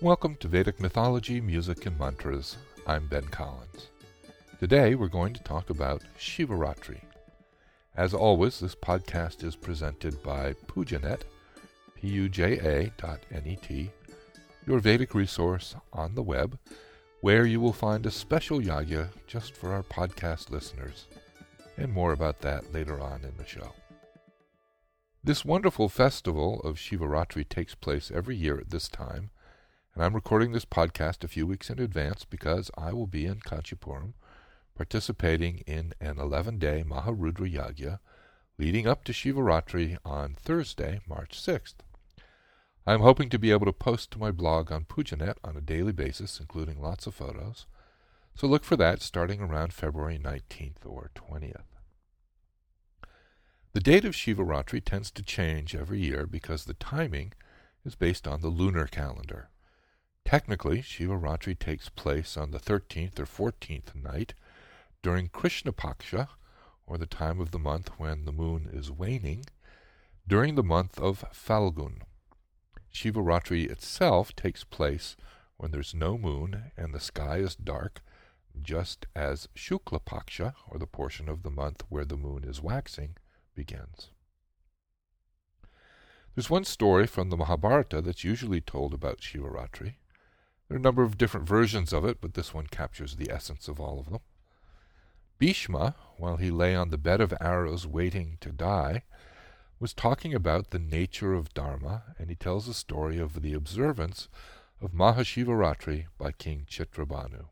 Welcome to Vedic Mythology, Music, and Mantras. I'm Ben Collins. Today we're going to talk about Shivaratri. As always, this podcast is presented by Pujanet, P-U-J-A dot N-E-T, your Vedic resource on the web, where you will find a special yagya just for our podcast listeners, and more about that later on in the show. This wonderful festival of Shivaratri takes place every year at this time, and I'm recording this podcast a few weeks in advance because I will be in Kanchipuram participating in an 11 day Maharudra Yagya leading up to Shivaratri on Thursday, March 6th. I'm hoping to be able to post to my blog on Pujanet on a daily basis, including lots of photos, so look for that starting around February 19th or 20th. The date of Shivaratri tends to change every year because the timing is based on the lunar calendar. Technically, Shivaratri takes place on the 13th or 14th night during Krishna Paksha, or the time of the month when the moon is waning, during the month of Falgun. Shivaratri itself takes place when there's no moon and the sky is dark, just as Shukla Paksha, or the portion of the month where the moon is waxing, begins. There's one story from the Mahabharata that's usually told about Shivaratri. There are a number of different versions of it, but this one captures the essence of all of them. Bhishma, while he lay on the bed of arrows waiting to die, was talking about the nature of Dharma, and he tells a story of the observance of Mahashivaratri by King Chitrabhanu.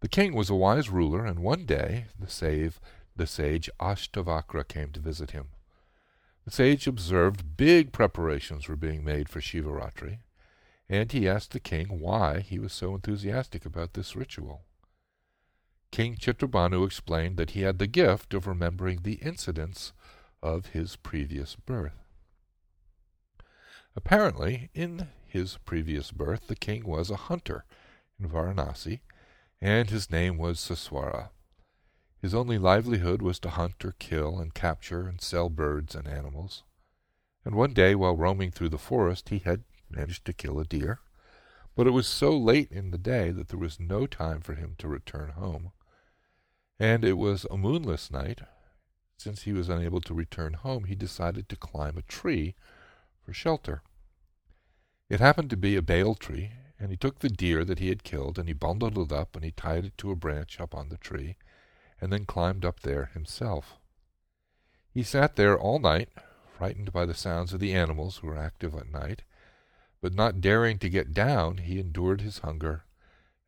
The king was a wise ruler, and one day the sage, the sage Ashtavakra came to visit him. The sage observed big preparations were being made for Shivaratri, and he asked the king why he was so enthusiastic about this ritual. King Chitrabhanu explained that he had the gift of remembering the incidents of his previous birth. Apparently, in his previous birth, the king was a hunter in Varanasi, and his name was Suswara. His only livelihood was to hunt or kill and capture and sell birds and animals. And one day, while roaming through the forest, he had managed to kill a deer, but it was so late in the day that there was no time for him to return home. And it was a moonless night. Since he was unable to return home, he decided to climb a tree for shelter. It happened to be a bael tree, and he took the deer that he had killed, and he bundled it up, and he tied it to a branch up on the tree, and then climbed up there himself. He sat there all night, frightened by the sounds of the animals who were active at night, but not daring to get down, he endured his hunger,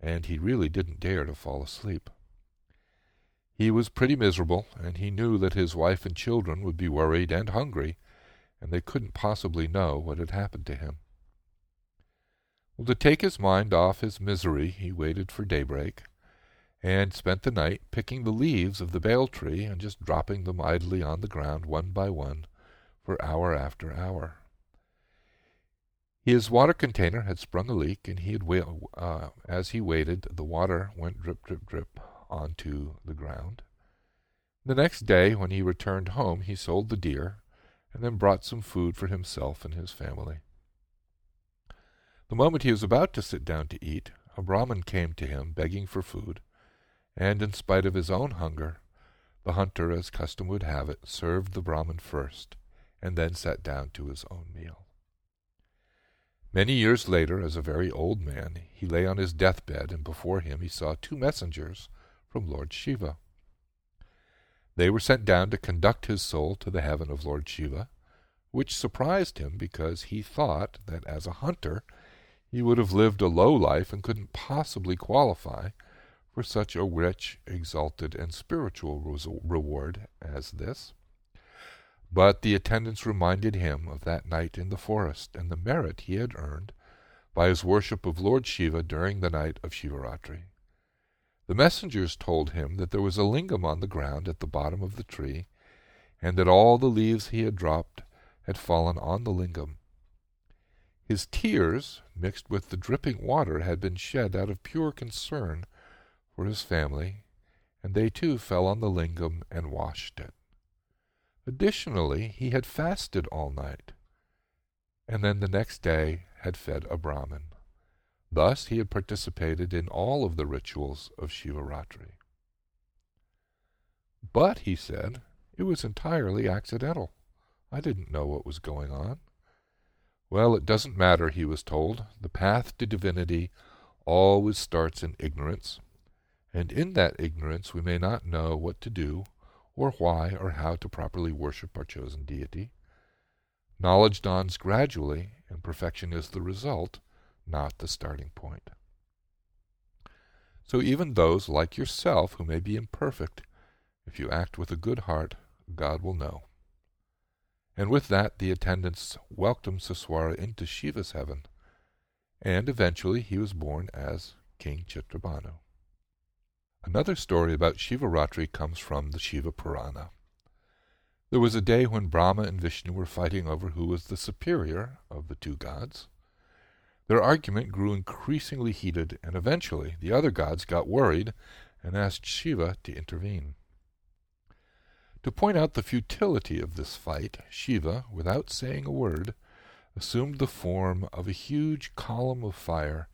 and he really didn't dare to fall asleep. He was pretty miserable, and he knew that his wife and children would be worried and hungry, and they couldn't possibly know what had happened to him. Well, to take his mind off his misery, he waited for daybreak, and spent the night picking the leaves of the bael tree and just dropping them idly on the ground one by one for hour after hour. His water container had sprung a leak, and he had uh, as he waited, the water went drip, drip, drip onto the ground. The next day, when he returned home, he sold the deer, and then brought some food for himself and his family. The moment he was about to sit down to eat, a Brahmin came to him, begging for food, and in spite of his own hunger, the hunter, as custom would have it, served the Brahmin first, and then sat down to his own meal. Many years later, as a very old man, he lay on his deathbed, and before him he saw two messengers from Lord Shiva. They were sent down to conduct his soul to the heaven of Lord Shiva, which surprised him because he thought that as a hunter he would have lived a low life and couldn't possibly qualify for such a rich, exalted, and spiritual reward as this. But the attendants reminded him of that night in the forest and the merit he had earned by his worship of Lord Shiva during the night of Shivaratri. The messengers told him that there was a lingam on the ground at the bottom of the tree, and that all the leaves he had dropped had fallen on the lingam. His tears, mixed with the dripping water, had been shed out of pure concern for his family, and they too fell on the lingam and washed it. Additionally, he had fasted all night, and then the next day had fed a Brahmin. Thus he had participated in all of the rituals of Shivaratri. But, he said, it was entirely accidental. I didn't know what was going on. Well, it doesn't matter, he was told. The path to divinity always starts in ignorance, and in that ignorance we may not know what to do, or why, or how to properly worship our chosen deity. Knowledge dawns gradually, and perfection is the result, not the starting point. So even those like yourself who may be imperfect, if you act with a good heart, God will know. And with that the attendants welcomed Suswara into Shiva's heaven, and eventually he was born as King Chitrabhanu. Another story about Shivaratri comes from the Shiva Purana. There was a day when Brahma and Vishnu were fighting over who was the superior of the two gods. Their argument grew increasingly heated, and eventually the other gods got worried and asked Shiva to intervene. To point out the futility of this fight, Shiva, without saying a word, assumed the form of a huge column of fire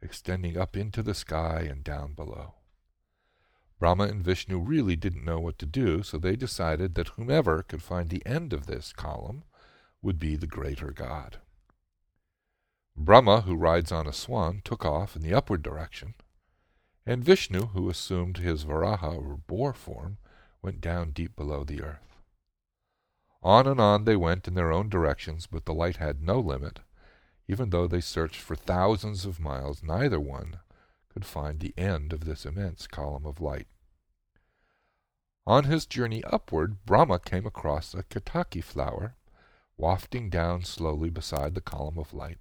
extending up into the sky and down below. Brahma and Vishnu really didn't know what to do, so they decided that whomever could find the end of this column would be the greater god. Brahma, who rides on a swan, took off in the upward direction, and Vishnu, who assumed his Varaha or boar form, went down deep below the earth. On and on they went in their own directions, but the light had no limit. Even though they searched for thousands of miles, neither one could find the end of this immense column of light. On his journey upward, Brahma came across a Ketaki flower, wafting down slowly beside the column of light.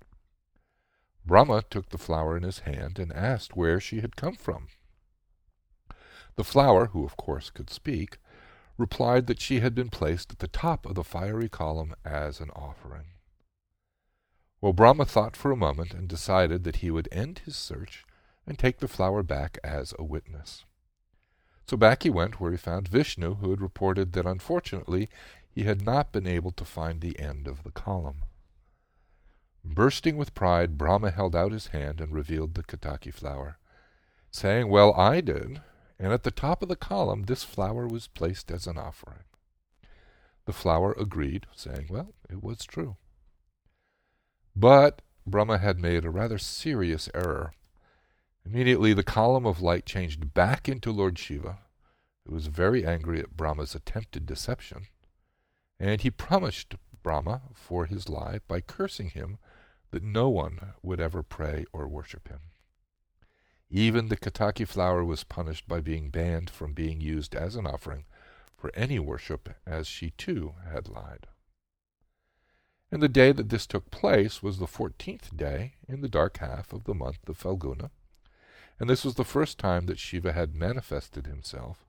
Brahma took the flower in his hand and asked where she had come from. The flower, who of course could speak, replied that she had been placed at the top of the fiery column as an offering. Well, Brahma thought for a moment and decided that he would end his search and take the flower back as a witness. So back he went, where he found Vishnu, who had reported that unfortunately he had not been able to find the end of the column. Bursting with pride, Brahma held out his hand and revealed the Ketaki flower, saying, Well, I did, and at the top of the column this flower was placed as an offering. The flower agreed, saying, Well, it was true. But Brahma had made a rather serious error. Immediately the column of light changed back into Lord Shiva, who was very angry at Brahma's attempted deception, and he punished Brahma for his lie by cursing him that no one would ever pray or worship him. Even the Ketaki flower was punished by being banned from being used as an offering for any worship, as she too had lied. And the day that this took place was the fourteenth day in the dark half of the month of Falguna, and this was the first time that Shiva had manifested himself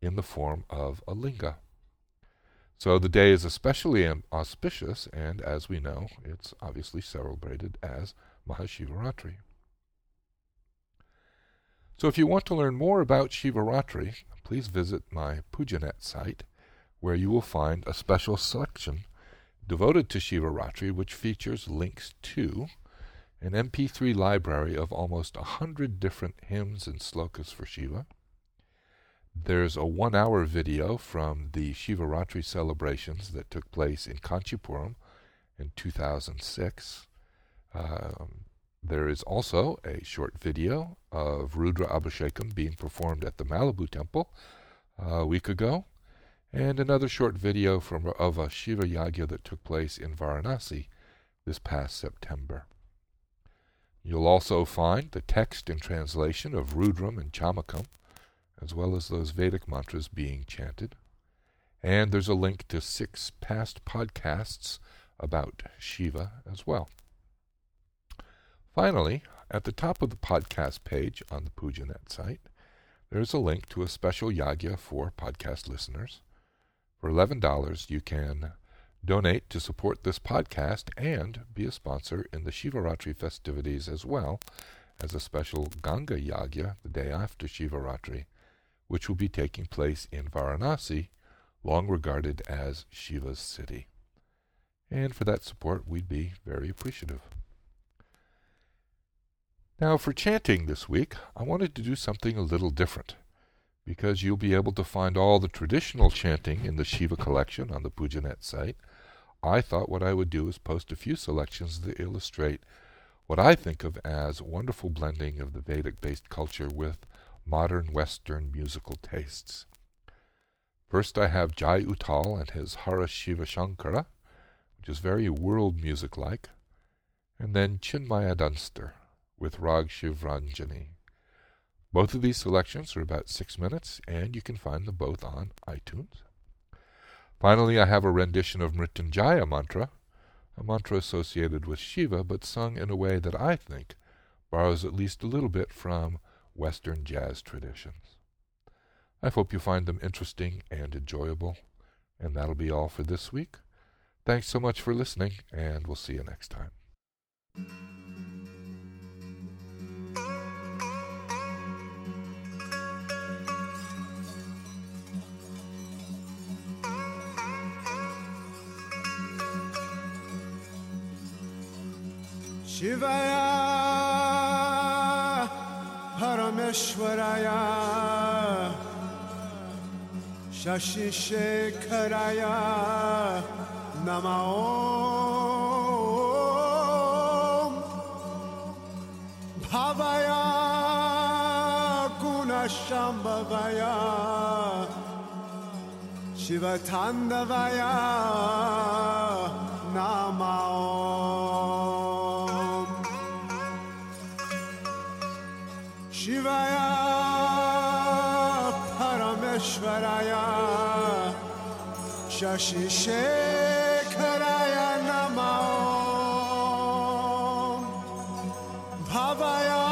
in the form of a linga. So the day is especially auspicious, and as we know, it's obviously celebrated as Mahashivaratri. So if you want to learn more about Shivaratri, please visit my Pujanet site, where you will find a special section devoted to Shivaratri, which features links to an MP3 library of almost a hundred different hymns and slokas for Shiva. There's a one hour video from the Shivaratri celebrations that took place in Kanchipuram in 2006. Um, there is also a short video of Rudra Abhishekam being performed at the Malibu Temple a week ago, and another short video from of a Shiva Yagya that took place in Varanasi this past September. You'll also find the text and translation of Rudram and Chamakam, as well as those Vedic mantras being chanted. And there's a link to six past podcasts about Shiva as well. Finally, at the top of the podcast page on the PujaNet site, there is a link to a special yagya for podcast listeners. For $11, you can donate to support this podcast and be a sponsor in the Shivaratri festivities as well as a special Ganga Yagya the day after Shivaratri, which will be taking place in Varanasi, long regarded as Shiva's city. And for that support, we'd be very appreciative. Now, for chanting this week, I wanted to do something a little different. Because you'll be able to find all the traditional chanting in the Shiva collection on the Pujanet site, I thought what I would do is post a few selections that illustrate what I think of as wonderful blending of the Vedic based culture with modern Western musical tastes. First, I have Jai Uttal and his Hara Shiva Shankara, which is very world music like, and then Chinmaya Dunster with Rag Shivranjani. Both of these selections are about six minutes, and you can find them both on iTunes. Finally, I have a rendition of Mrityunjaya mantra, a mantra associated with Shiva, but sung in a way that I think borrows at least a little bit from Western jazz traditions. I hope you find them interesting and enjoyable, and that'll be all for this week. Thanks so much for listening, and we'll see you next time. शिवया परमेश्वराय शशिशेखराय NaMo भवय गुणशम्भवय शिवताण्डवय NaMo Shashi Shekharaya Namaom Bhavaya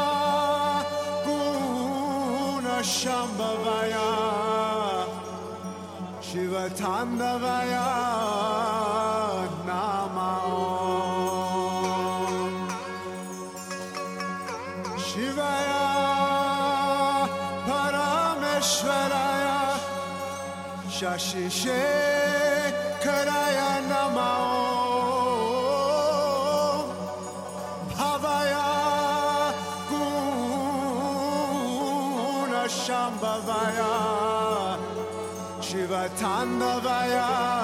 Gunashambhavaya Shivatandavaya Namaom Shivatandavaya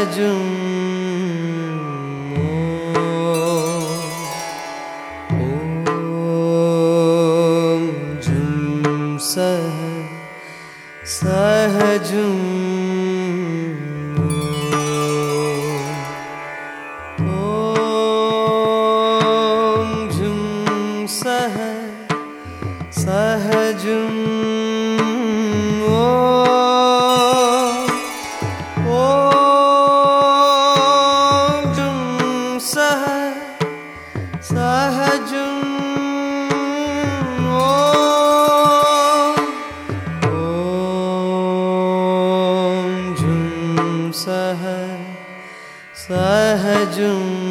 نجم सहजुम